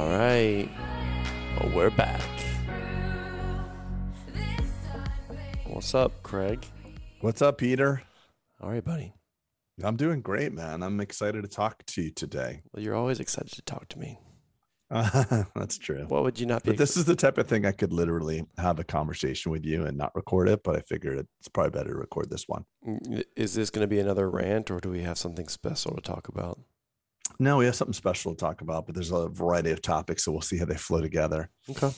All right. Well, we're back. What's up, Craig? What's up, Peter? All right, buddy. I'm doing great, man. I'm excited to talk to you today. Well, you're always excited to talk to me. Uh, that's true. What would you not be? But this is the type of thing I could literally have a conversation with you and not record it. But I figured it's probably better to record this one. Mm, Is this going to be another rant, or do we have something special to talk about? No, we have something special to talk about, but there's a variety of topics, so we'll see how they flow together. Okay.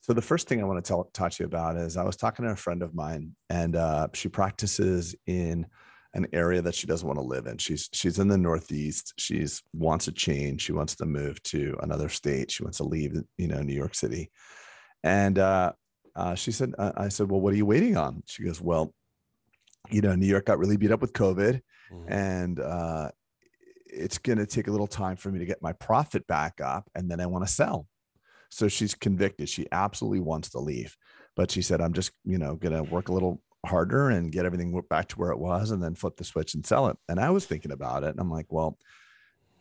So the first thing I want to tell, talk to you about is I was talking to a friend of mine, and uh, she practices in an area that she doesn't want to live in. She's she's in the Northeast. She's wants a change. She wants to move to another state. She wants to leave, you know, New York City. And uh, uh, she said, uh, I said, well, what are you waiting on? She goes, well, you know, New York got really beat up with COVID, Mhm. and uh, it's going to take a little time for me to get my profit back up and then i want to sell. So she's convicted. She absolutely wants to leave but she said i'm just you know going to work a little harder and get everything back to where it was and then flip the switch and sell it. And i was thinking about it and i'm like well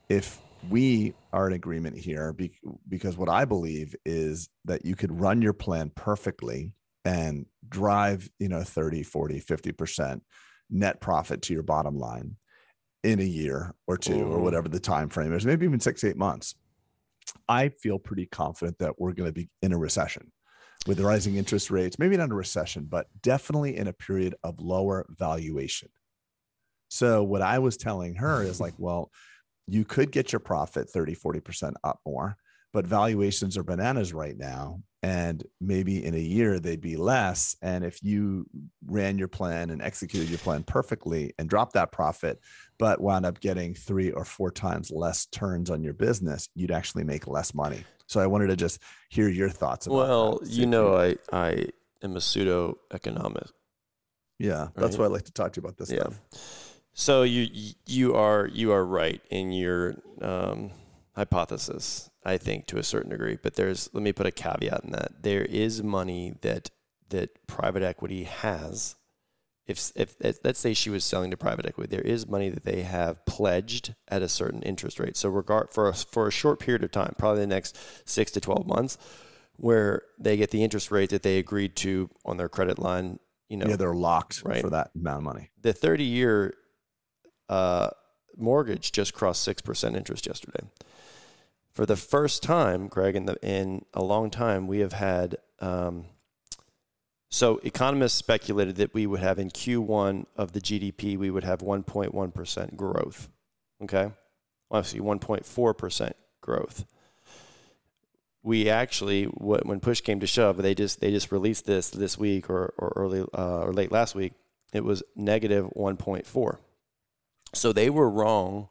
if we are in agreement here be, because what i believe is that you could run your plan perfectly and drive you know 30 40 50% net profit to your bottom line in a year or two or Mhm. whatever the time frame is maybe even six eight months i feel pretty confident that we're going to be in a recession with the rising interest rates maybe not a recession but definitely in a period of lower valuation so what i was telling her is like well you could get your profit 30 40% up more but valuations are bananas right now and maybe in a year they'd be less and if you ran your plan and executed your plan perfectly and dropped that profit but wound up getting three or four times less turns on your business you'd actually make less money so i wanted to just hear your thoughts about Well. You know, I I am a pseudo economist. yeah that's why i like to talk to you about this Yeah. stuff So you you are you are right in your um, hypothesis, I think, to a certain degree. But there's let me put a caveat in that there is money that that private equity has. If, if let's say she was selling to private equity, there is money that they have pledged at a certain interest rate. So regard for a, for a short period of time, probably the next six to twelve months, where they get the interest rate that they agreed to on their credit line. You know, yeah they're locked Right. for that amount of money the 30 year uh, mortgage just crossed 6% interest yesterday. For the first time, Greg, in, the, in a long time, we have had. Um, so, economists speculated that we would have in Q1 of the GDP, we would have 1.1% growth. Okay. Actually, 1.4% growth. We actually, when push came to shove, they just they just released this this week or, or early uh, or late last week it was negative 1.4. So they were wrong.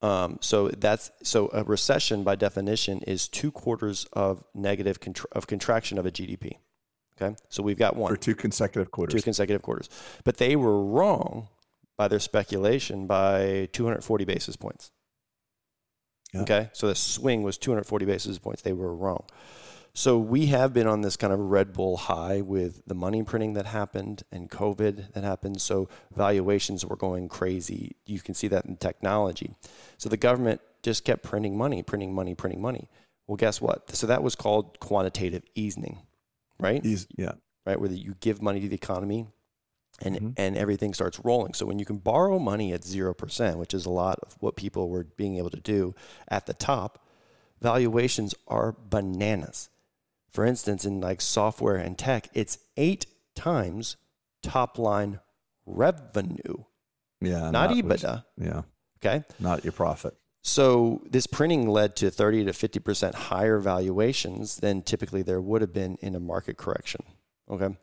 Um, so that's so a recession by definition is two quarters of negative contra- of contraction of a GDP. Okay, so we've got one for two consecutive quarters two consecutive quarters, but they were wrong by their speculation by 240 basis points. Yeah. Okay, so the swing was 240 basis points. They were wrong. So we have been on this kind of Red Bull high with the money printing that happened and COVID that happened. So valuations were going crazy. You can see that in technology. So the government just kept printing money, printing money, printing money. Well, guess what? So that was called quantitative easing, right? Yeah Right, where you give money to the economy and Mhm. and everything starts rolling. So when you can borrow money at 0%, which is a lot of what people were being able to do at the top, valuations are bananas. For instance, in like software and tech, it's 8 times top line revenue, yeah not was- EBITDA, yeah okay? not your profit So this printing led to 30 to 50% higher valuations than typically there would have been in a market correction. Okay?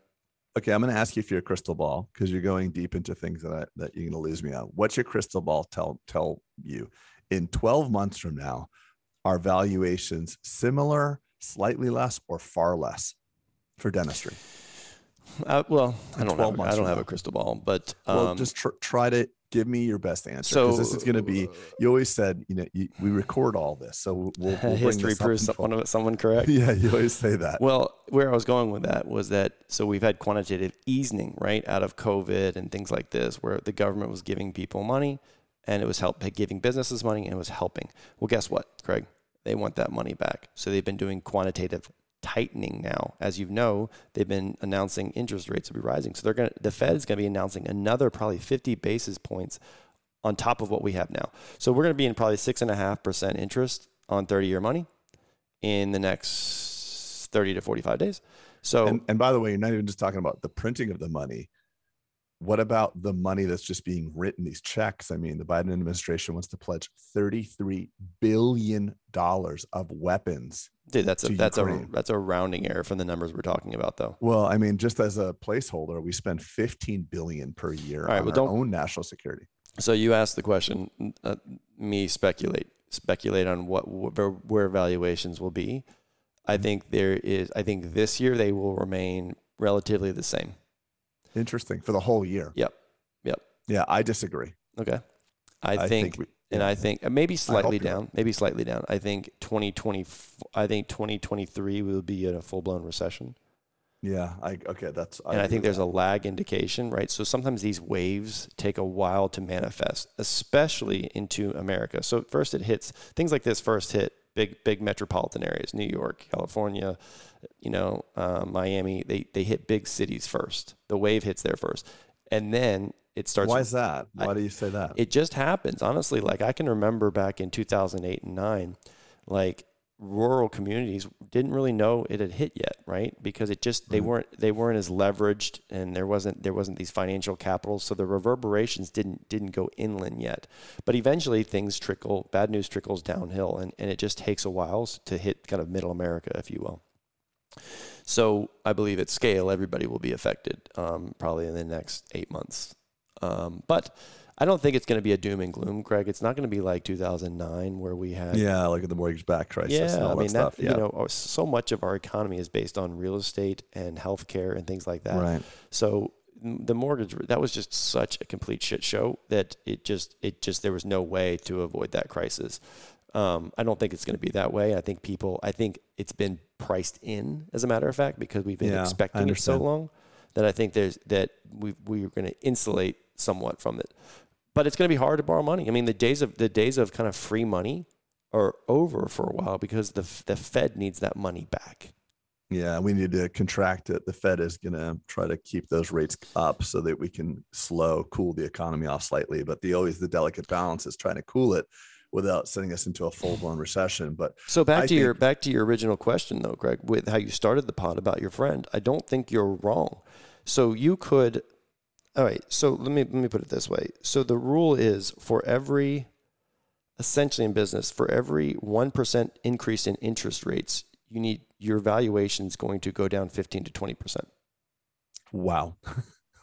Okay, I'm going to ask you for your crystal ball because you're going deep into things that I, that you're going to lose me on. What's your crystal ball tell tell you in 12 months from now? Are valuations similar, slightly less, or far less for dentistry? Uh, well, I don't have, I don't have a crystal ball, but um, well, just tr- try to give me your best answer. so because this is going to be. You always said, you know, you, we record all this, so we'll, we'll history proves someone, someone correct. Yeah, you always say that. Well, where I was going with that was that so we've had quantitative easing, right, out of COVID and things like this, where the government was giving people money and it was help giving businesses money and it was helping. Well, guess what, Craig? They want that money back. So they've been doing quantitative tightening now. As you know, they've been announcing interest rates will be rising. So they're going to, the Fed is going to be announcing another probably 50 basis points on top of what we have now. So we're going to be in probably six and a half percent interest on 30 year money in the next 30 to 45 days. So, And, and by the way, you're not even just talking about the printing of the money. What about the money that's just being written, these checks? I mean, the Biden administration wants to pledge $33 billion of weapons. dude, that's a, that's a, that's a rounding error from the numbers we're talking about though. Well, I mean, just as a placeholder, we spend 15 billion per year All right, on well, our own national security. So you asked the question, uh, me speculate, speculate on what where, where valuations will be. I think there is. I think this year they will remain relatively the same. Interesting for the whole year. Yep. Yep. Yeah, I disagree. Okay. I, think, we- and. I think maybe slightly down, maybe slightly down. I think 2020. I think 2023 will be in a full blown recession. yeah, I okay. That's and I think there's a lag indication, right? So sometimes these waves take a while to manifest, especially into America. So first it hits things like this. First hit big big metropolitan areas, New York, California, you know, uh, Miami. They they hit big cities first. The wave hits there first, and then it starts. Why is that? I- Why do you say that? It just happens, honestly. Like I can remember back in 2008 and nine, like rural communities didn't really know it had hit yet, right? Because it just they weren't they weren't as leveraged, and there wasn't there wasn't these financial capitals, so the reverberations didn't didn't go inland yet. But eventually, things trickle. Bad news trickles downhill, and and it just takes a while to hit kind of middle America, if you will. So I believe at scale, everybody will be affected, um, probably in the next eight months. Um, but I don't think it's going to be a doom and gloom, Craig. It's not going to be like 2009 where we had. yeah, like at the mortgage back crisis. and Yeah, all I mean stuff. that you know oh, so much of our economy is based on real estate and healthcare and things like that. right. So the mortgage that was just such a complete shit show that it just it just there was no way to avoid that crisis. Um, I don't think it's going to be that way. I think people. I think it's been priced in, as a matter of fact, because we've been Yeah, expecting it so long that I think there's that we we are going to insulate somewhat from it. But it's going to be hard to borrow money. I mean, the days of the days of kind of free money are over for a while because the the Fed needs that money back. Yeah, we need to contract it. The Fed is going to try to keep those rates up so that we can slow, cool the economy off slightly. But the always the delicate balance is trying to cool it without sending us into a full blown recession. But So back I to your back to your original question though, Greg, with how you started the pod about your friend. I don't think you're wrong. So you could all right, so let me let me put it this way. So the rule is for every essentially in business, for every 1% increase in interest rates, you need your valuation is going to go down 15 to 20%. wow,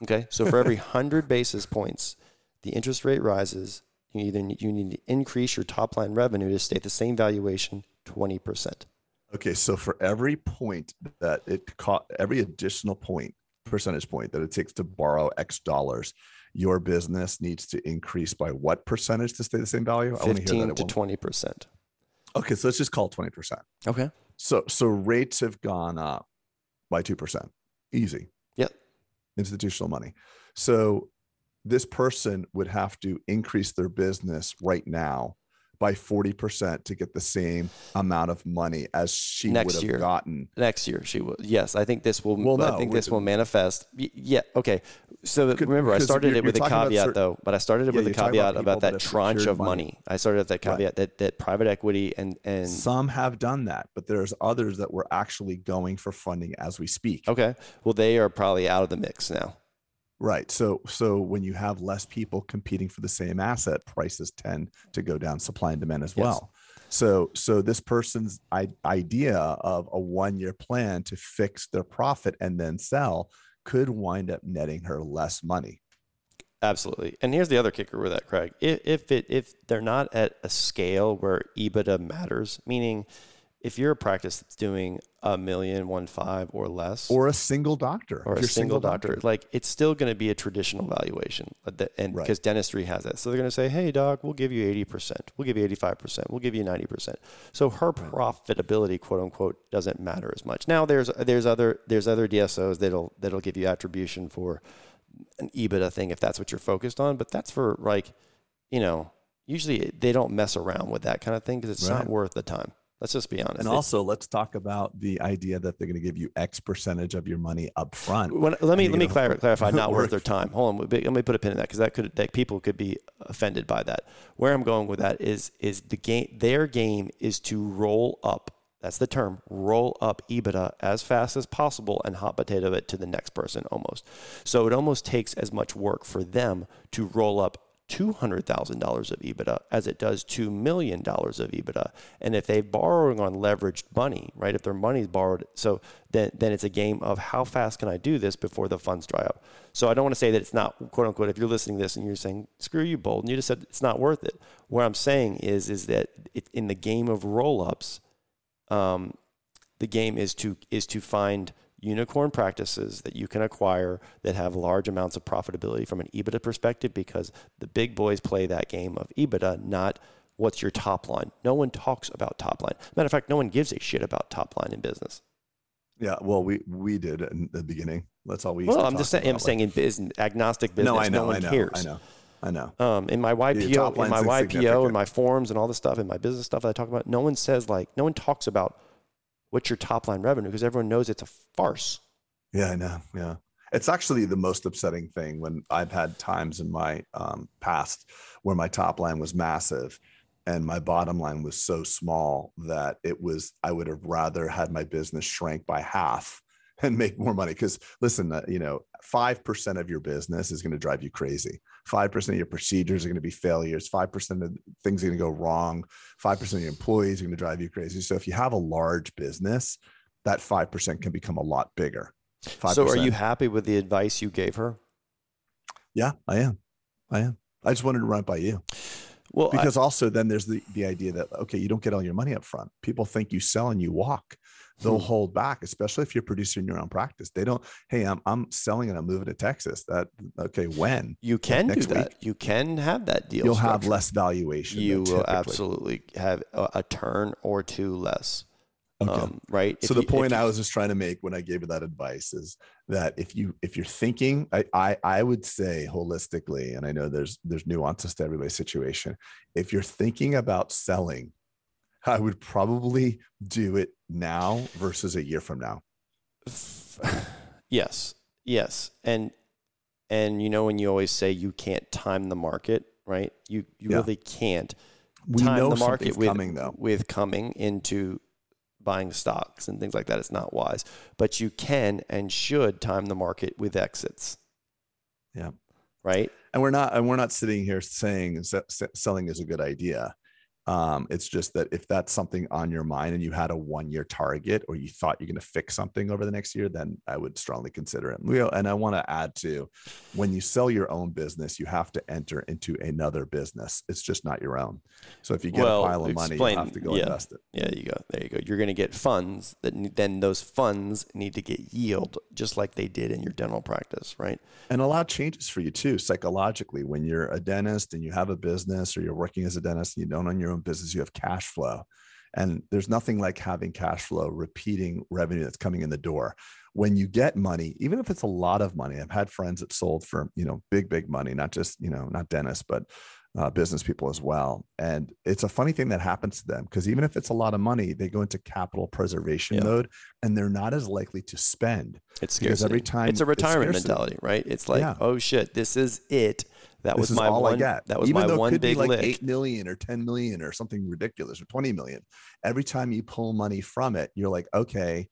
Okay? So for every 100 basis points, the interest rate rises, you either need, you need to increase your top line revenue to stay at the same valuation 20%. Okay, so for every point that it caught, every additional point, percentage point that it takes to borrow X dollars, your business needs to increase by what percentage to stay the same value? I wanna hear 15 that to at one- twenty percent. Okay, so let's just call twenty percent. Okay. So so rates have gone up by two percent, easy. Yep. Institutional money. So this person would have to increase their business right now by 40% to get the same amount of money as she Next would have year. gotten. Next year she will. Yes, I think this will. Well, I think this will manifest. Yeah. Okay. So Could- remember, I started you're- it with a you're talking about caveat cer- though. But I started it Yeah, with a you're about caveat about that, that tranche of money. money. I started at that Right. caveat that that private equity and and Some have done that, but there's others that were actually going for funding as we speak. okay. Well, they are probably out of the mix now. Right. So so when you have less people competing for the same asset, prices tend to go down, supply and demand as Yes. well. So so this person's I- idea of a one-year plan to fix their profit and then sell could wind up netting her less money. Absolutely. And here's the other kicker with that, Craig. If if it if they're not at a scale where EBITDA matters, meaning if you're a practice that's doing a million, one five or less, Or a single doctor. or a you're single doctor, like it's still going to be a traditional valuation, uh, the- and Right. because dentistry has that, so they're going to say, "Hey, doc, we'll give you eighty percent, we'll give you eighty-five percent, we'll give you ninety percent." So her profitability, quote unquote, doesn't matter as much. Now there's there's other there's other DSOs that'll that'll give you attribution for an EBITDA thing if that's what you're focused on, but that's for like, you know, usually they don't mess around with that kind of thing because it's Right. not worth the time. Let's just be honest. And also, let's talk about the idea that they're going to give you X percentage of your money up front. When, let me let me clarify, clarify not worth their time. Hold on, let me put a pin in that because that could that people could be offended by that. Where I'm going with that is is the game. Their game is to roll up. That's the term. Roll up EBITDA as fast as possible and hot potato it to the next person almost. So it almost takes as much work for them to roll up $200,000 of EBITDA as it does $2 million of EBITDA. And if they're borrowing on leveraged money, right, if their money's borrowed, so then, then it's a game of how fast can I do this before the funds dry up. So I don't want to say that it's not, quote unquote, if you're listening to this and you're saying, screw you, Bold, and you just said it's not worth it. What I'm saying is, is that it, in the game of roll-ups, um, the game is to is to find unicorn practices that you can acquire that have large amounts of profitability from an EBITDA perspective because the big boys play that game of EBITDA, not what's your top line. No one talks about top line. Matter of fact, no one gives a shit about top line in business. Yeah, well, we we did in the beginning. That's all we. Well, I'm just saying, I'm about, saying in business, agnostic business, no, I know, one I know, cares. I know, I know. Um, in my YPO, in my YPO, in my forums, and all this stuff, in my business stuff that I talk about, no one says like, no one talks about what's your top line revenue because everyone knows it's a farce. Yeah, I know. Yeah. It's actually the most upsetting thing when I've had times in my um, past where my top line was massive and my bottom line was so small that it was, I would have rather had my business shrank by half and make more money. Because listen, uh, you know, 5% of your business is going to drive you crazy. 5% of your procedures are going to be failures. 5% of things are going to go wrong. 5% of your employees are going to drive you crazy. So if you have a large business, that 5% can become a lot bigger. 5%. So, are you happy with the advice you gave her? Yeah, I am. I am. I just wanted to run it by you Well, I- because also then there's the, the idea that, okay, you don't get all your money up front. People think you sell and you walk. They'll Hmm. hold back, especially if you're producing your own practice. They don't, hey, I'm, I'm selling and I'm moving to Texas. That, okay, when? you can do that. week? You can have that deal. You'll have less valuation. You will absolutely have a, a turn or two less. Okay. Um, right. If so the you- point you- I was just trying to make when I gave you that advice is that if you if you're thinking, I, I I would say holistically, and I know there's there's nuances to everybody's situation. If you're thinking about selling, I would probably do it now versus a year from now. yes, yes, and and you know when you always say you can't time the market, right? You you Yeah. really can't We time know the market with coming though. with coming into buying stocks and things like that. It's not wise, but you can and should time the market with exits. Yeah. Right. and we're not and we're not sitting here saying se- se- selling is a good idea um, it's just that if that's something on your mind and you had a one year target or you thought you're going to fix something over the next year then i would strongly consider it and i want to add to when you sell your own business you have to enter into another business it's just not your own so if you get Well, a pile of money explain- you have to go yeah. invest it Yeah, you go. There you go. You're going to get funds that then those funds need to get yield just like they did in your dental practice, right? and a lot changes for you too psychologically when you're a dentist and you have a business or you're working as a dentist and you don't own your own business you have cash flow and there's nothing like having cash flow repeating revenue that's coming in the door when you get money even if it's a lot of money i've had friends that sold for you know big big money not just you know not dentists but uh, business people as well and it's a funny thing that happens to them because even if it's a lot of money they go into capital preservation Yeah. mode and they're not as likely to spend It's Because every time it's a retirement scarcity. mentality, right? It's like, Yeah. oh shit, this is it. That this was my all one. I get. That was Even my though it one could big be like lick. eight million or 10 million or something ridiculous or 20 million. Every time you pull money from it, you're like, okay,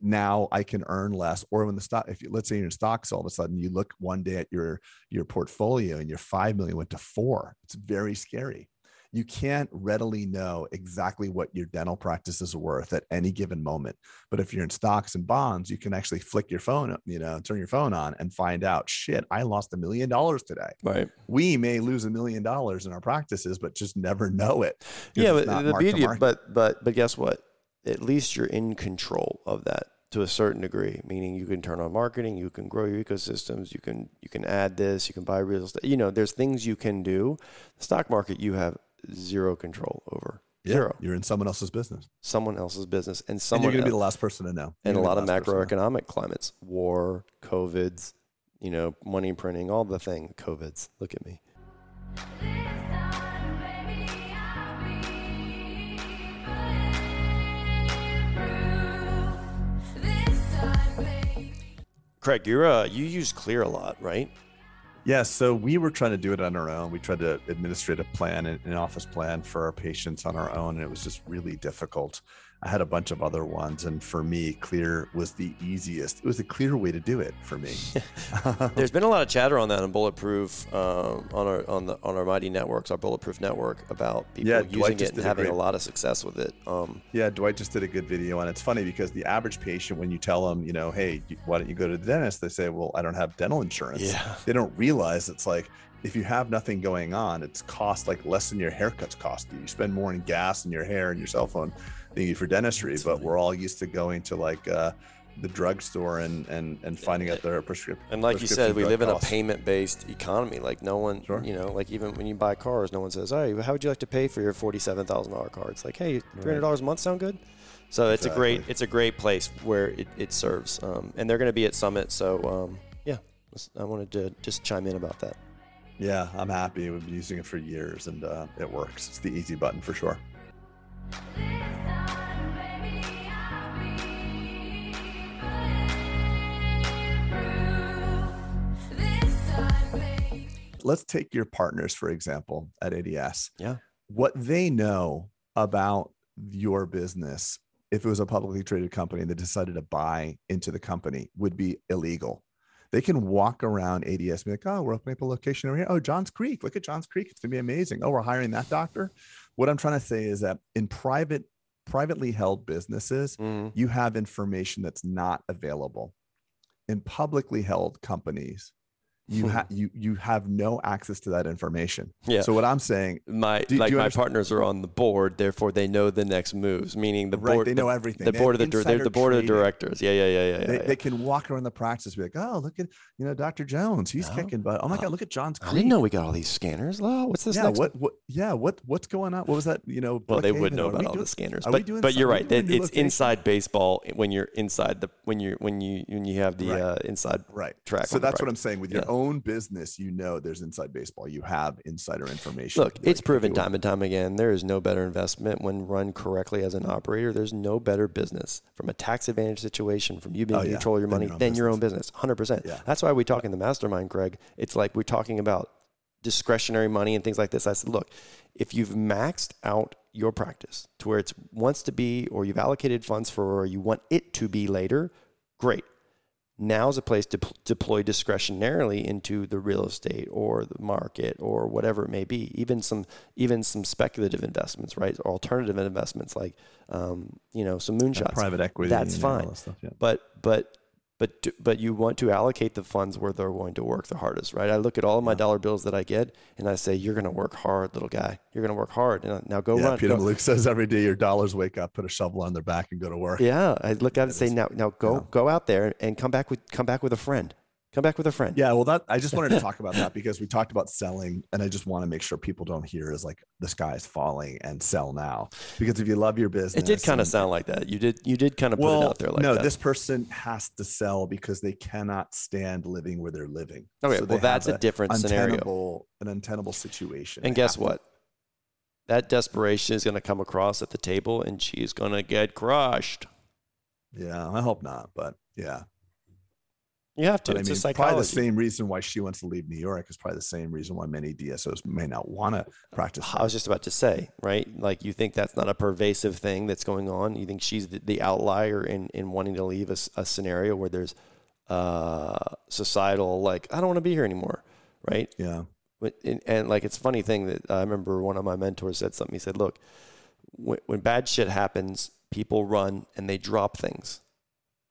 now I can earn less. Or when the stock, if you let's say you're in stocks, all of a sudden you look one day at your your portfolio and your five million went to four. It's very scary. You can't readily know exactly what your dental practice is worth at any given moment. But if you're in stocks and bonds, you can actually flick your phone, you know, turn your phone on and find out, shit, I lost a million dollars today right. we may lose a million dollars in our practices, but just never know it. Yeah, but the beauty, but but but guess what? At least you're in control of that to a certain degree. Meaning, you can turn on marketing, you can grow your ecosystems, you can you can add this, you can buy real estate. You know, there's things you can do. The stock market, you have zero control over. Yeah, zero. You're in someone else's business. Someone else's business, and someone and you're going to be the last person to know. And a lot of macroeconomic climates, war, COVIDs, you know, money printing, all the thing. COVIDs. Look at me. Craig, you're uh, you use Kleer a lot, right? Yeah, so we were trying to do it on our own. We tried to administrate a plan, an office plan for our patients on our own, and it was just really difficult. I had a bunch of other ones, and for me, Kleer was the easiest. It was a clear way to do it for me. There's been a lot of chatter on that on Bulletproof um, on our on the on our Mighty networks, our Bulletproof network, about people Yeah, using it and did a having a lot of success with it. Um, Yeah, Dwight just did a good video, and it's funny because the average patient, when you tell them, you know, hey, why don't you go to the dentist? They say, well, I don't have dental insurance. yeah, They don't realize it's like if you have nothing going on, it's cost like less than your haircuts cost you. You spend more in gas and your hair and your cell phone do for dentistry. That's but funny. we're all used to going to like uh, the drugstore and and and finding out their prescription. and like you said, we live in a payment-based economy. Like no one, Sure. you know, like even when you buy cars, no one says, "Hey, how would you like to pay for your forty-seven thousand dollar car?" It's like, "Hey, three hundred dollars a month sound good." So it's a great it's a great place where it, it serves, um, and they're going to be at Summit. So um, yeah, I wanted to just chime in about that. Yeah, I'm happy. We've been using it for years, and uh, it works. It's the easy button for sure. Let's take your partners for example at ADS. Yeah. what they know about your business if it was a publicly traded company and they decided to buy into the company would be illegal. They can walk around ads and be like oh we're opening up a location over here. Oh johns creek. Look at johns creek. It's going to be amazing. Oh we're hiring that doctor. What i'm trying to say is that in private privately held businesses Mhm. you have information that's not available. In publicly held companies you have you you have no access to that information Yeah. so what i'm saying my Do- do like you my understand- partners are on the board, therefore they know the next moves. Meaning the right board, they know the, everything the They board of the they're the board of directors. Yeah, yeah, yeah, yeah. they, yeah, they can walk around the practice and be like, oh, look at you know Dr. Jones, he's Oh. kicking butt. Oh my Oh. God, look at John's I didn't know we got all these scanners. Oh, what's this yeah, next? what what yeah, what what's going on? What was that? You know, Well, they would know about all doing- the scanners, but but you're some- are we right. It, it's inside baseball when you're inside the when you're when you when you have the uh, inside Right. track. So that's what I'm saying. With your Yeah. Own business, you know there's inside baseball. You have insider information. Look, it's proven time and time again. There is no better investment when run correctly as an operator. There's no better business from a tax advantage situation, from you being Oh, yeah, control your money your than your own business. 100%. Yeah. That's why we talk in the mastermind, Greg. It's like we're talking about discretionary money and things like this. I said, look, if you've maxed out your practice to where it wants to be, or you've allocated funds for, or you want it to be later, great. Now's a place to p- deploy discretionarily into the real estate or the market or whatever it may be. Even some, even some speculative investments, right? Or alternative investments like, um, you know, some And moonshots private equity. That's fine. that stuff, yeah. but but but but you want to allocate the funds where they're going to work the hardest, right? I look at all of my dollar bills that I get, and I say, "You're going to work hard, little guy. You're going to work hard." And I- now go yeah, run. Peter go- Mallouk says every day your dollars wake up, put a shovel on their back, and go to work. yeah, I look at it and say, "Now now go yeah. go out there and come back with come back with a friend. Come back with a friend." Yeah, well, that I just wanted to talk about that because we talked about selling, and I just want to make sure people don't hear is like the sky is falling and sell now. Because if you love your business, It did kind of sound like that. You did you did kind of put well, it out there like that? no, that. this person has to sell because they cannot stand living where they're living. Oh, okay, So they well that's have a different scenario. untenable, an untenable situation. And guess what? That desperation is going to come across at the table, and she's going to get crushed. Yeah, I hope not, but yeah. You have to. But I mean, probably the same reason why she wants to leave New York is probably the same reason why many DSOs may not want to practice. I was just about to say, right? Like you think that's not a pervasive thing that's going on. You think she's the, the outlier in, in wanting to leave a, a scenario where there's uh, societal, like, I don't want to be here anymore, right? yeah, But- And, and like, it's a funny thing that I remember one of my mentors said something. He said, look, when, when bad shit happens, people run and they drop things.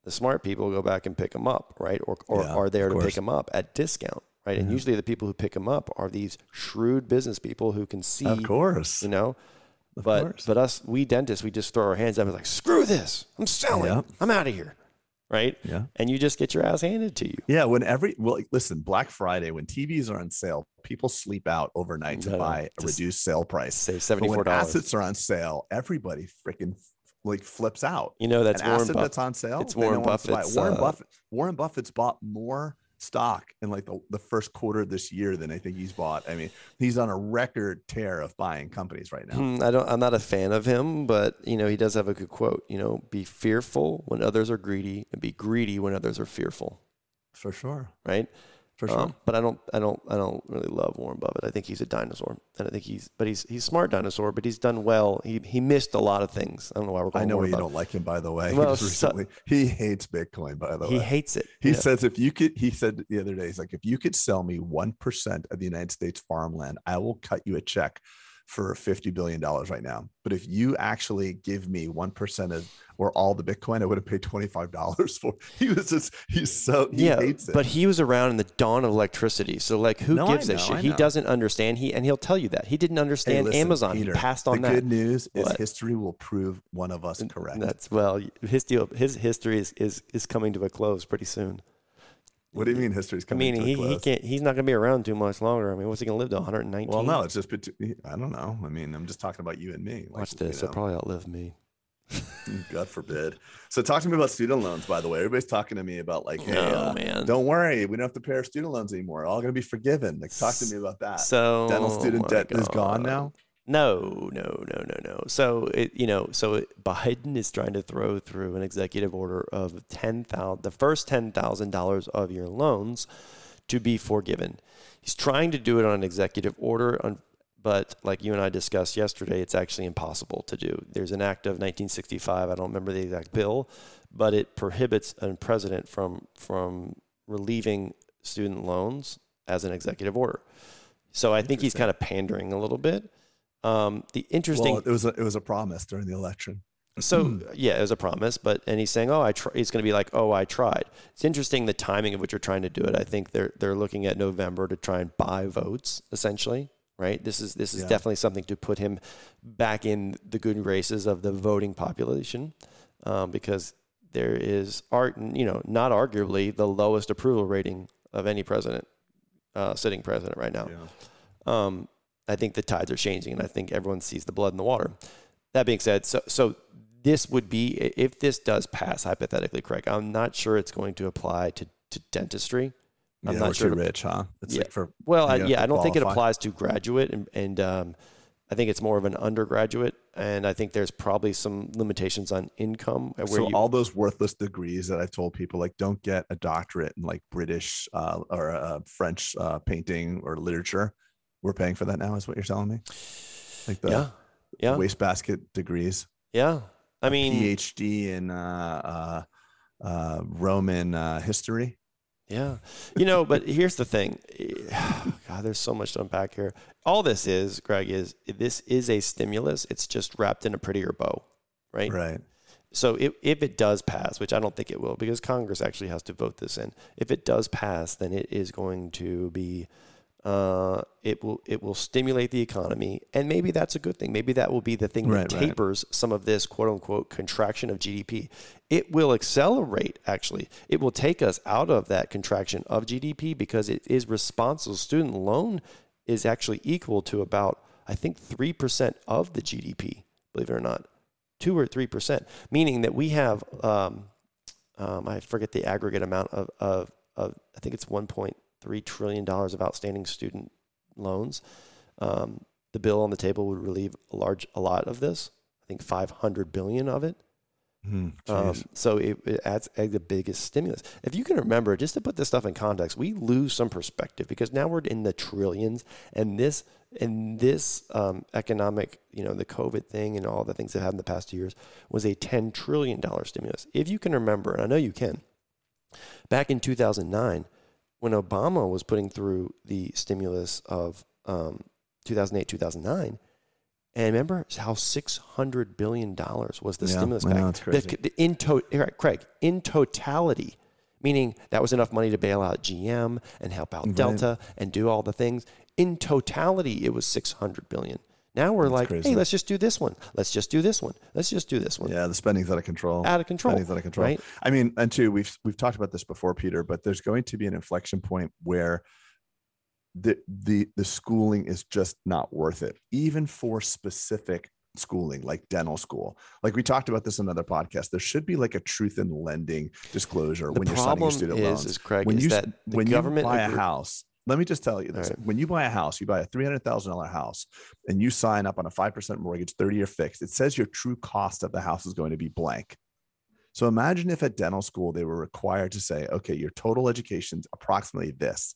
The smart people go back and pick them up, right? Or, or Yeah, are there to pick them up at discount, right? And mm-hmm. usually the people who pick them up are these shrewd business people who can see, of course. you know. Of but course. but us, we dentists, we just throw our hands up and like, screw this, I'm selling, Yeah. I'm out of here, right? yeah. And you just get your ass handed to you. Yeah, when every well, listen, Black Friday when TVs are on sale, people sleep out overnight to No, buy a reduced sale price. Save seventy four dollars. assets are on sale, everybody freaking like flips out. You know that's An Warren asset Buffett. that's on sale. it's Warren want it. Buffett's, Warren uh, Buffett. Warren Buffett's bought more stock in like the, the first quarter of this year than I think he's bought. I mean, he's on a record tear of buying companies right now. Hmm, I don't. I'm not a fan of him, but you know he does have a good quote. You know, be fearful when others are greedy, and be greedy when others are fearful. For sure. right? For sure. Um, but I don't, I don't, I don't really love Warren Buffett. I think he's a dinosaur, and I think he's, but he's he's a smart dinosaur. But he's done well. He he missed a lot of things. I don't know why we're. I know Warren you Buffett. don't like him, by the way. Well, he, just so- he hates Bitcoin, by the He way. He hates it. He Yeah. says if you could, he said the other day, he's like, if you could sell me 1% of the United States farmland, I will cut you a check for $50 billion right now. But if you actually give me 1% of or all the Bitcoin, I would have paid $25 for. He was just, he's so, he yeah, hates it. but he was around in the dawn of electricity. So like, who No, gives a shit? He doesn't understand. He and he'll tell you that he didn't Hey, understand listen, Amazon. Peter, he passed the on that. The good news is What? history will prove one of us correct. That's well, his deal, his history is, is is coming to a close pretty soon. What do you mean history's coming? I mean, to he, he can't. He's not going to be around too much longer. I mean, what's he going to live to 119? Well, no, it's just, I don't know. I mean, I'm just talking about you and me. Like, Watch this. know. He'll probably outlive me. God forbid. So talk to me about student loans, by the way. Everybody's talking to me about like, hey, oh uh, man. don't worry, we don't have to pay our student loans anymore. All gonna be forgiven. Like talk to me about that. So Dental student debt is gone God. now. No, no, no, no, no. So it, you know, so it, Biden is trying to throw through an executive order of ten thousand, the first ten thousand dollars of your loans to be forgiven. He's trying to do it on an executive order, on, but like you and I discussed yesterday, it's actually impossible to do. There's an act of 1965. I don't remember the exact bill, but it prohibits a president from from relieving student loans as an executive order. So I think he's kind of pandering a little bit. Um, the interesting, Well, it was a, it was a promise during the election. so yeah, it was a promise, but and he's saying, oh, I try. He's going to be like, oh, I tried. It's interesting the timing of which you're trying to do it. I think they're they're looking at November to try and buy votes, essentially. Right. This is this is Yeah. definitely something to put him back in the good graces of the voting population, um, because there is art, you know, not arguably the lowest approval rating of any president, uh, sitting president right now. Um, I think the tides are changing, and I think everyone sees the blood in the water. That being said, so so this would be if this does pass hypothetically, Craig. I'm not sure it's going to apply to, to dentistry. I'm yeah, not sure too rich, huh? It's Yeah. like for Well, I, yeah, I don't think it applies to graduate, and, and um, I think it's more of an undergraduate, and I think there's probably some limitations on income where so you. all those worthless degrees that I've told people like don't get a doctorate in like British uh, or uh, French uh, painting or literature. We're paying for that now, is what you're telling me? Like the yeah, yeah, wastebasket degrees. yeah. I mean, PhD in uh, uh, uh, Roman uh, history. Yeah. You know, but here's the thing. God, there's so much to unpack here. All this is, Greg, is this is a stimulus. It's just wrapped in a prettier bow, right? Right. So if, if it does pass, which I don't think it will, because Congress actually has to vote this in. If it does pass, then it is going to be, uh, it will it will stimulate the economy, and maybe that's a good thing. Maybe that will be the thing Right, that right. tapers some of this quote unquote contraction of GDP. It will accelerate. Actually, it will take us out of that contraction of GDP because it is responsible. Student loan is actually equal to about I think three percent of the GDP. Believe it or not two or three percent, meaning that we have um, um, I forget the aggregate amount of, of, of I think it's 1.3 trillion dollars of outstanding student loans. Um, the bill on the table would relieve a large a lot of this. I think 500 billion of it. Hmm, Um, so it, it adds, adds the biggest stimulus. If you can remember, just to put this stuff in context, we lose some perspective because now we're in the trillions, and this and this um, economic, you know, the COVID thing and all the things that happened in the past two years was a ten trillion dollar stimulus. If you can remember, and I know you can, back in 2009, when Obama was putting through the stimulus of um, 2008 2009. And remember how six hundred billion dollars was the Yeah, stimulus package. The, the, in to, Craig, in totality, meaning that was enough money to bail out GM and help out Right. Delta and do all the things. In totality, it was six hundred billion. Now we're That's like, crazy. hey, let's just do this one. Let's just do this one. Let's just do this one. Yeah, the spending's out of control. Out of control. Spending's out of control. Right? I mean, and two, we've we've talked about this before, Peter, but there's going to be an inflection point where the the the schooling is just not worth it, even for specific schooling like dental school. Like we talked about this in another podcast. There should be like a truth in lending disclosure The when you're signing your student is, loans. is Craig, when is you that when government you buy a house, let me just tell you this: right. when you buy a house, you buy a three hundred thousand dollar house, and you sign up on a five percent mortgage, thirty year fixed. It says your true cost of the house is going to be blank. So imagine if at dental school they were required to say, okay, your total education's approximately this.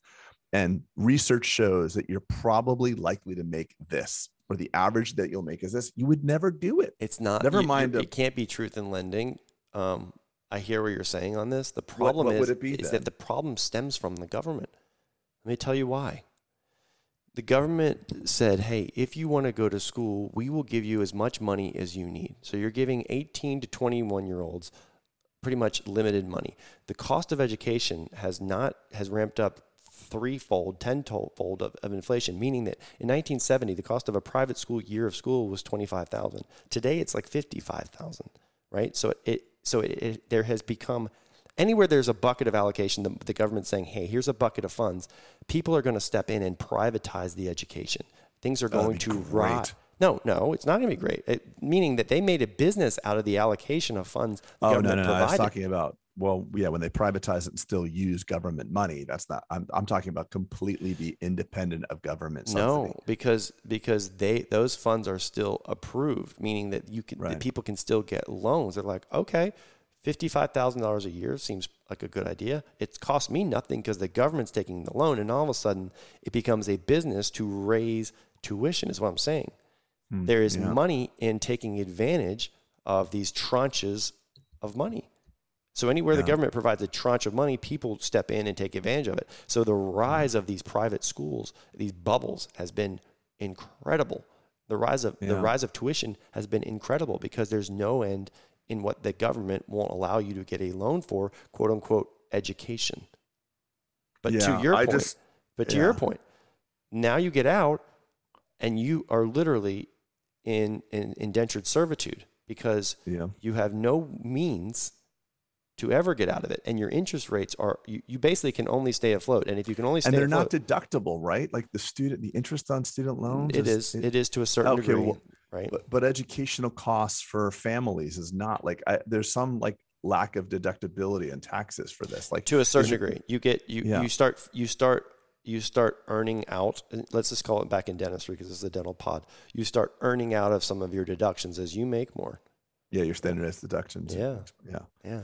And research shows that you're probably likely to make this, or the average that you'll make is this. You would never do it. It's not. Never you- mind you- a- It can't be truth in lending. Um, I hear what you're saying on this. The What- problem what is, it be is that the problem stems from the government. Let me tell you why. The government said, hey, if you want to go to school, we will give you as much money as you need. So you're giving 18 to 21 year olds pretty much limited money. The cost of education has not has ramped up threefold, tenfold of, of inflation, meaning that in 1970 the cost of a private school year of school was 25,000. Today it's like 55,000, right? So it so it, it, there has become anywhere there's a bucket of allocation, the, the government's saying, "Hey, here's a bucket of funds." People are going to step in and privatize the education. Things are going to great. rot. No, no, it's not going to be great. It, meaning that they made a business out of the allocation of funds the Oh no, government no, no! I was talking about well, yeah, when they privatize it and still use government money. That's not. I'm I'm talking about completely be independent of government subsidy. No, because because they those funds are still approved, meaning that you can that Right. people can still get loans. They're like, okay, fifty five thousand dollars a year seems like a good idea. It costs me nothing because the government's taking the loan, and all of a sudden it becomes a business to raise tuition. Is what I'm saying. Hmm, There is yeah. money in taking advantage of these tranches of money. So anywhere the government provides a tranche of money, people step in and take advantage of it. So the rise of these private schools, these bubbles, has been incredible. The rise of the rise of tuition has been incredible because there's no end in what the government won't allow you to get a loan for, quote unquote, education. But Yeah, to your I point, just- but to your point, now you get out and you are literally in, in indentured servitude because Yeah. you have no means to ever get out of it and your interest rates are you, you basically can only stay afloat and if you can only stay And they're afloat not deductible, right? Like the student, the interest on student loans. it is it- it is to a certain Okay, degree well, right but, but educational costs for families is not like I, there's some like lack of deductibility and taxes for this. Like to a certain degree you get you Yeah. you start you start you start earning out and let's just call it back in dentistry because it's a dental pod you start earning out of some of your deductions as you make more yeah, your standardized deductions. Yeah. yeah. yeah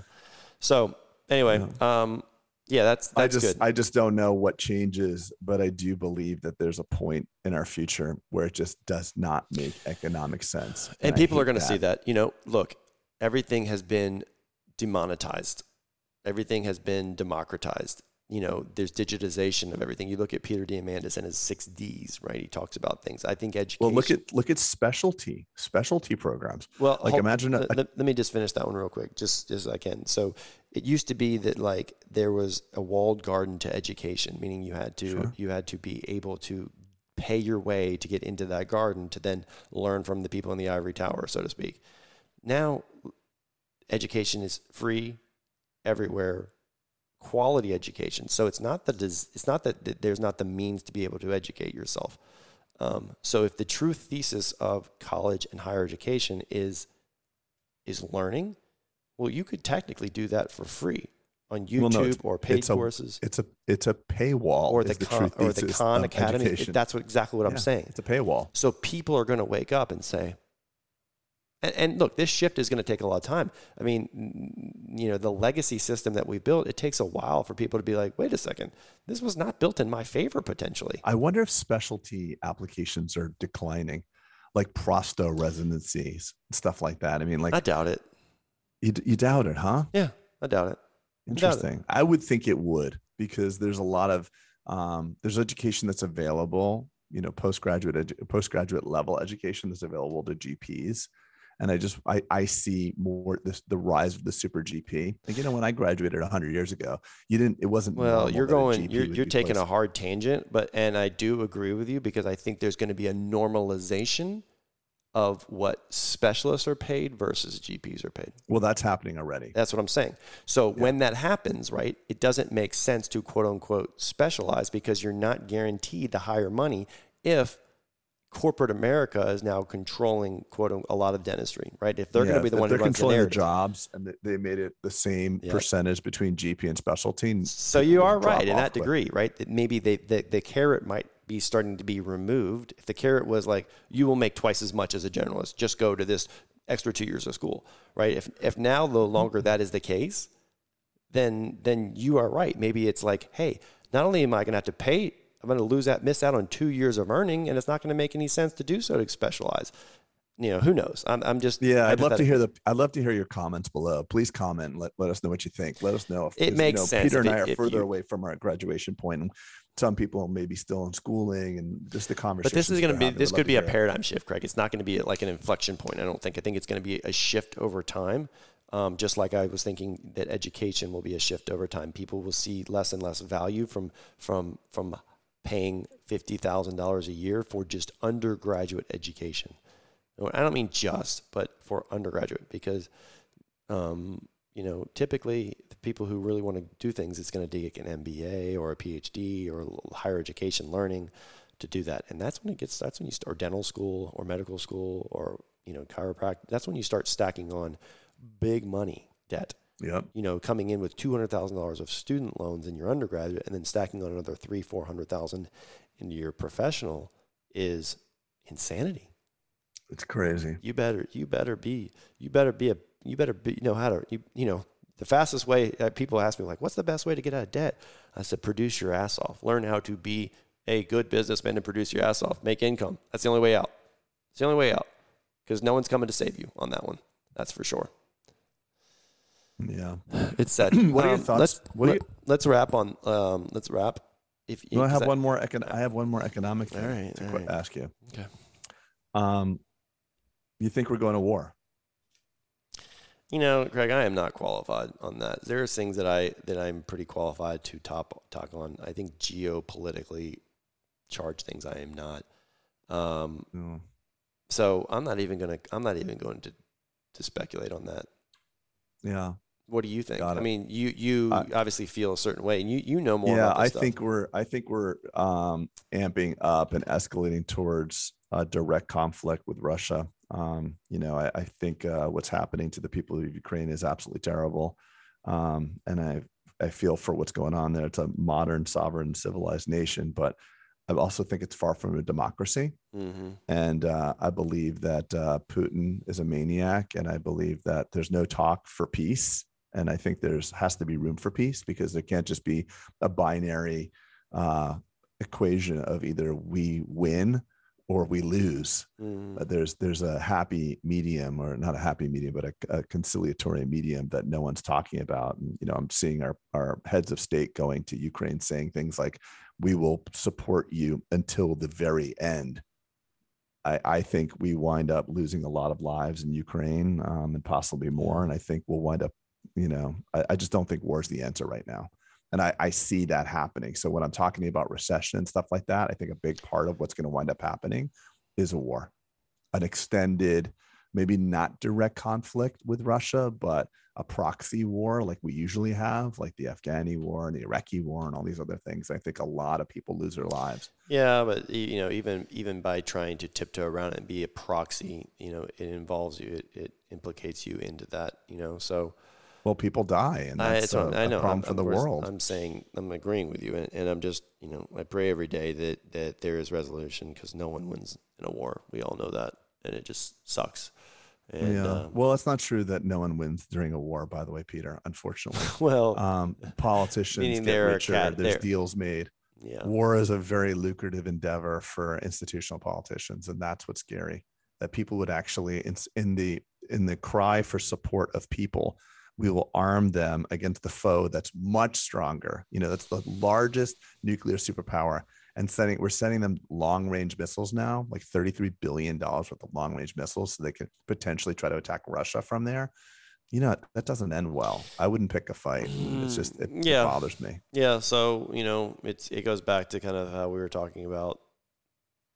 so anyway um yeah that's that's I just good. I just don't know what changes, but I do believe that there's a point in our future where it just does not make economic sense. and I people are going to see that. You know look everything has been demonetized. Everything has been democratized you know there's digitization of everything. You look at peter diamandis and his six d's right? He talks about things. I think education Well, look at look at specialty specialty programs. well Like hold- imagine a, let, let- let me just finish that one real quick just as i can. So it used to be that like there was a walled garden to education meaning you had to Sure. you had to be able to pay your way to get into that garden to then learn from the people in the ivory tower so to speak. Now education is free everywhere quality education so it's not that it's not that there's not the means to be able to educate yourself um, so if the true thesis of college and higher education is is learning well you could technically do that for free on youtube Well, no, or paid it's a- courses it's a it's a paywall or the, Khan, or the Khan Academy. education. That's what exactly what I'm saying. It's a paywall. So people are going to wake up and say, and, and look, this shift is going to take a lot of time. I mean, you know, the legacy system that we built, it takes a while for people to be like, wait a second, this was not built in my favor potentially. I wonder if specialty applications are declining, like prostho residencies, stuff like that. I mean, like I doubt it. you, you doubt it, huh? Yeah, I doubt it. doubt it. Interesting. I would think it would because there's a lot of um, there's education that's available, you know, postgraduate edu- postgraduate level education that's available to GPs. And I just I, I see more this the rise of the super GP. Like, you know, when I graduated 100 years ago, you didn't. It wasn't. Well, you're going, you're, you're taking a hard tangent, but, and I do agree with you because I think there's going to be a normalization of what specialists are paid versus GPs are paid. Well, that's happening already. That's what I'm saying. So when that happens, right, it doesn't make sense to quote unquote specialize because you're not guaranteed the higher money if corporate America is now controlling quote unquote, a lot of dentistry, right? If they're going to be the one who runs controlling the narrative. jobs, and they- made it the same Yeah. percentage between GP and specialty. So you are right in that degree, right? That maybe they, the, the carrot might be starting to be removed. If the carrot was like, you will make twice as much as a generalist, just go to this extra two years of school, right? If if now no longer that is the case, then then you are right. Maybe it's like, hey, not only am I going to have to pay, I'm going to lose that, miss out on two years of earning, and it's not going to make any sense to do so to specialize. You know, who knows? I'm, I'm just yeah. I'd love to hear the. I'd love to hear your comments below. Please comment. Let, let us know what you think. Let us know if it makes you know, sense. Peter and I it, are further you, away from our graduation point, and some people may be still in schooling, and just the conversation. But this is going to be. This could be a paradigm shift, Craig. It's not going to be like an inflection point. I don't think. I think it's going to be a shift over time. Um, just like I was thinking that education will be a shift over time. People will see less and less value from from from paying fifty thousand dollars a year for just undergraduate education. I don't mean just, but for undergraduate, because um, you know typically the people who really want to do things, it's going to take an MBA or a PhD or higher education learning to do that, and that's when it gets. That's when you start dental school or medical school or you know chiropractic. That's when you start stacking on big money debt. Yep. You know, coming in with two hundred thousand dollars of student loans in your undergraduate, and then stacking on another three, four hundred thousand into your professional is insanity. It's crazy. You better, you better be, you better be a, you better be, you know how to, you, you know, the fastest way. Uh, people ask me like, "What's the best way to get out of debt?" I said, "Produce your ass off. Learn how to be a good businessman and produce your ass off. Make income. That's the only way out. It's the only way out because no one's coming to save you on that one. That's for sure." Yeah, it's said. what are your Um, thoughts? Let's What are let, let's wrap on. Um, let's wrap. If No, I have because one more. Econ- I have one more economic thing right, to right. ask you. Okay. Um, you think we're going to war? You know, Craig, I am not qualified on that. There's things that I that I'm pretty qualified to top talk on. I think geopolitically charged things I am not. Um, No. so I'm not even gonna I'm not even going to to speculate on that. Yeah. What do you think? I mean, you you obviously feel a certain way, and you you know more. yeah, about this I stuff. think we're I think we're um, amping up and escalating towards a direct conflict with Russia. Um, you know, I, I think uh, what's happening to the people of Ukraine is absolutely terrible, um, and I I feel for what's going on there. It's a modern, sovereign, civilized nation, but I also think it's far from a democracy. Mhm. And uh, I believe that uh, Putin is a maniac, and I believe that there's no talk for peace. And I think there's has to be room for peace because there can't just be a binary uh, equation of either we win or we lose. Mhm. Uh, There's there's a happy medium, or not a happy medium, but a, a conciliatory medium that no one's talking about. And you know, I'm seeing our our heads of state going to Ukraine saying things like, "We will support you until the very end." I, I think we wind up losing a lot of lives in Ukraine um, and possibly more. And I think we'll wind up, you know, I, I just don't think war is the answer right now. And I, I see that happening. So when I'm talking about recession and stuff like that, I think a big part of what's going to wind up happening is a war, an extended, maybe not direct conflict with Russia, but a proxy war like we usually have, like the Afghani war and the Iraqi war and all these other things. I think a lot of people lose their lives. Yeah, but you know, even even by trying to tiptoe around it and be a proxy, you know, it involves you. It, it implicates you into that. You know, so Well, people die, and I, that's a, I a know problem I'm, for the pers- world. I'm saying I'm agreeing with you, and, and I'm just you know I pray every day that that there is resolution because no one wins in a war. We all know that, and it just sucks. And yeah. uh, well, it's not true that no one wins during a war, by the way, Peter. Unfortunately, well, um, politicians get there richer. cat- there's deals made. yeah, War is a very lucrative endeavor for institutional politicians, and that's what's scary. That people would actually, in, in the in the cry for support of people, we will arm them against the foe that's much stronger. You know, that's the largest nuclear superpower, and sending we're sending them long range missiles now, like thirty three billion dollars worth of long range missiles, so they can potentially try to attack Russia from there. You know, that doesn't end well. I wouldn't pick a fight. It's just it, yeah. it bothers me. yeah. So you know, it's it goes back to kind of how we were talking about,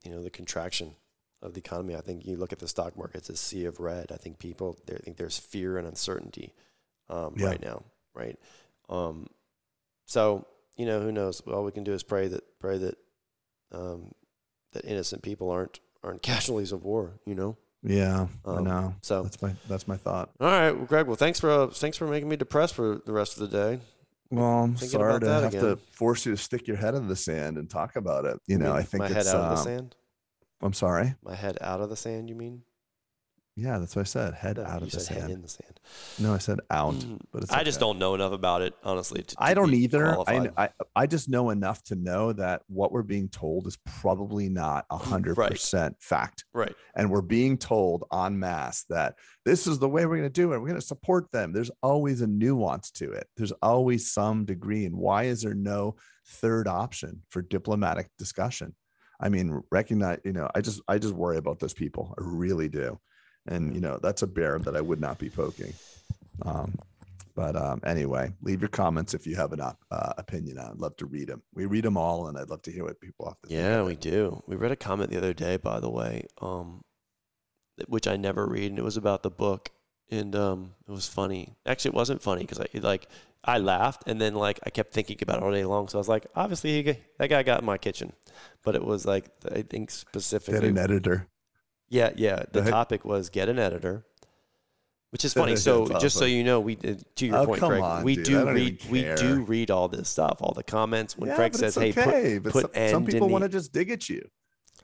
you know, the contraction of the economy. I think you look at the stock market; it's a sea of red. I think people, they think there's fear and uncertainty um, Yeah. right now, right? Um, so you know, who knows? All we can do is pray that pray that um, that innocent people aren't aren't casualties of war. You know. Yeah, I Um, know. So That's my that's my thought. all right, well, Greg. Well, thanks for uh, thanks for making me depressed for the rest of the day. Well, I'm Thinking sorry to have again. to force you to stick your head in the sand and talk about it. You know, I think my it's. head out of the um, sand. I'm sorry. My head out of the sand. You mean? Yeah, that's what I said. Head No, out of the said head sand. in the sand. No, I said out. Mm, But it's I just don't know enough about it, honestly. to- I don't either. I. I I just know enough to know that what we're being told is probably not a hundred Right. percent fact. right. And we're being told en masse that this is the way we're going to do it. We're going to support them. There's always a nuance to it. There's always some degree. And why is there no third option for diplomatic discussion? I mean, recognize, you know, I just I just worry about those people. I really do. And you know, that's a bear that I would not be poking. Um, but um, anyway, leave your comments if you have an op- uh, opinion on. I'd love to read them. We read them all, and I'd love to hear what people have to. Yeah, we do. We read a comment the other day, by the way, um, which I never read, and it was about the book, and um, it was funny. Actually, it wasn't funny because I like I laughed, and then like I kept thinking about it all day long. So I was like, obviously, he, that guy got in my kitchen, but it was like I think specifically, an editor. Yeah, yeah. The Right. topic was get an editor. Which is funny. So just so you know, we did, to your Oh, point, Craig. on, we dude. Do read. We do read all this stuff, all the comments. When Yeah, Craig says, "Hey, put okay, but put some, end some people want to just dig at you.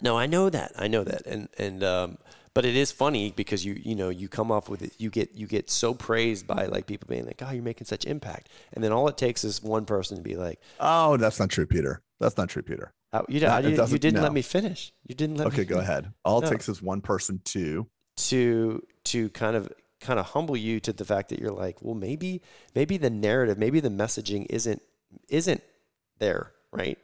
no, I know that. I know that. And and um but it is funny because you you know, you come off with it you get you get so praised by like people being like, "Oh, you're making such impact." And then all it takes is one person to be like, Oh, that's not true, Peter. That's not true, Peter. "How you, Uh, did- you doesn't- didn't let me finish. You didn't let me finish. Okay, me go ahead. All it takes is one person to. to to kind of kind of humble you to the fact that you're like, well, maybe maybe the narrative, maybe the messaging isn't isn't there, right?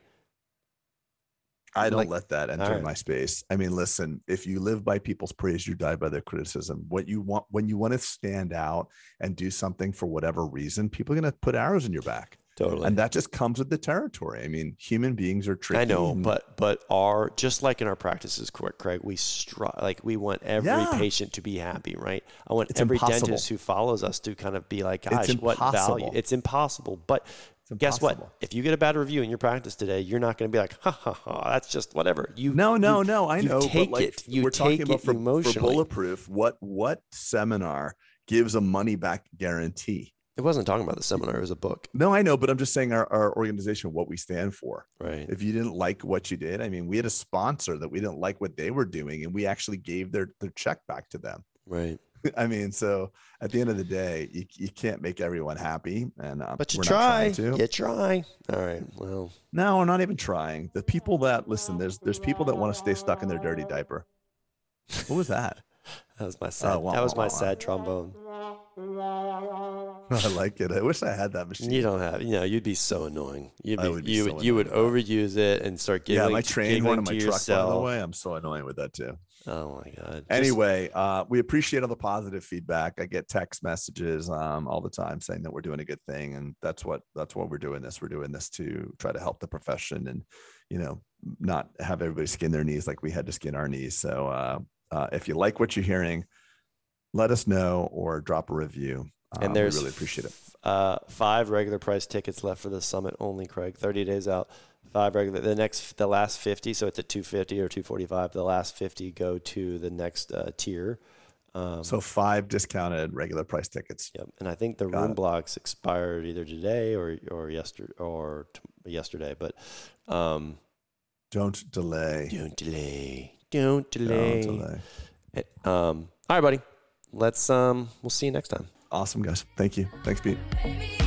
I don't Like- let that enter alright. my space. I mean, listen, if you live by people's praise, you die by their criticism. What you want when you want to stand out and do something for whatever reason, people are going to put arrows in your back. Totally. And that just comes with the territory. I mean, human beings are tricky. I know, but but our just like in our practices, Cra- Craig, we stri- like we want every Yeah. patient to be happy, right? I want It's every impossible. dentist who follows us to kind of be like, gosh, what value? It's impossible. But It's guess what? If you get a bad review in your practice today, you're not going to be like, ha ha ha, that's just whatever. You No, no, you- no. I you know. Take but like, it. You we're take talking about it for, for emotionally. bulletproof. What what seminar gives a money back guarantee? It wasn't talking about the seminar; it was a book, No, I know, but I'm just saying our, our organization, what we stand for. right? If you didn't like what you did, I mean, we had a sponsor that we didn't like what they were doing, and we actually gave their their check back to them. Right. I mean, so at the end of the day, you, you can't make everyone happy, and uh, But you we're try. You try. All right. Well, No, we're not even trying. The people that listen, there's there's people that want to stay stuck in their dirty diaper. What was that? that was my sad. wah, that was my sad trombone. I like it. I wish I had that machine. You don't have, you know, you'd be so annoying. You'd I be, would be you so would, you would overuse it and start yeah, giggling, my train horn giggling in my to truck, by the way. I'm so annoying with that too. Oh my god. Anyway, uh, we appreciate all the positive feedback. I get text messages um, all the time saying that we're doing a good thing, and that's what that's what we're doing this. We're doing this to try to help the profession, and you know, not have everybody skin their knees like we had to skin our knees. So, uh, uh, if you like what you're hearing, let us know or drop a review. Um, and we there's really appreciate it. f- Uh, five regular price tickets left for the summit only, Craig. Thirty days out. Five regular. The next, the last fifty. So it's at two fifty or two forty five. The last fifty go to the next uh, tier. Um, So five discounted regular price tickets. Yep, and I think the Got room it. blocks expired either today or or yesterday or t- yesterday. But um, Don't delay. don't delay. Don't delay. Don't delay. Eh, Um, all right, buddy. Let's um. We'll see you next time. Awesome, guys. Thank you. Thanks, Pete. Baby,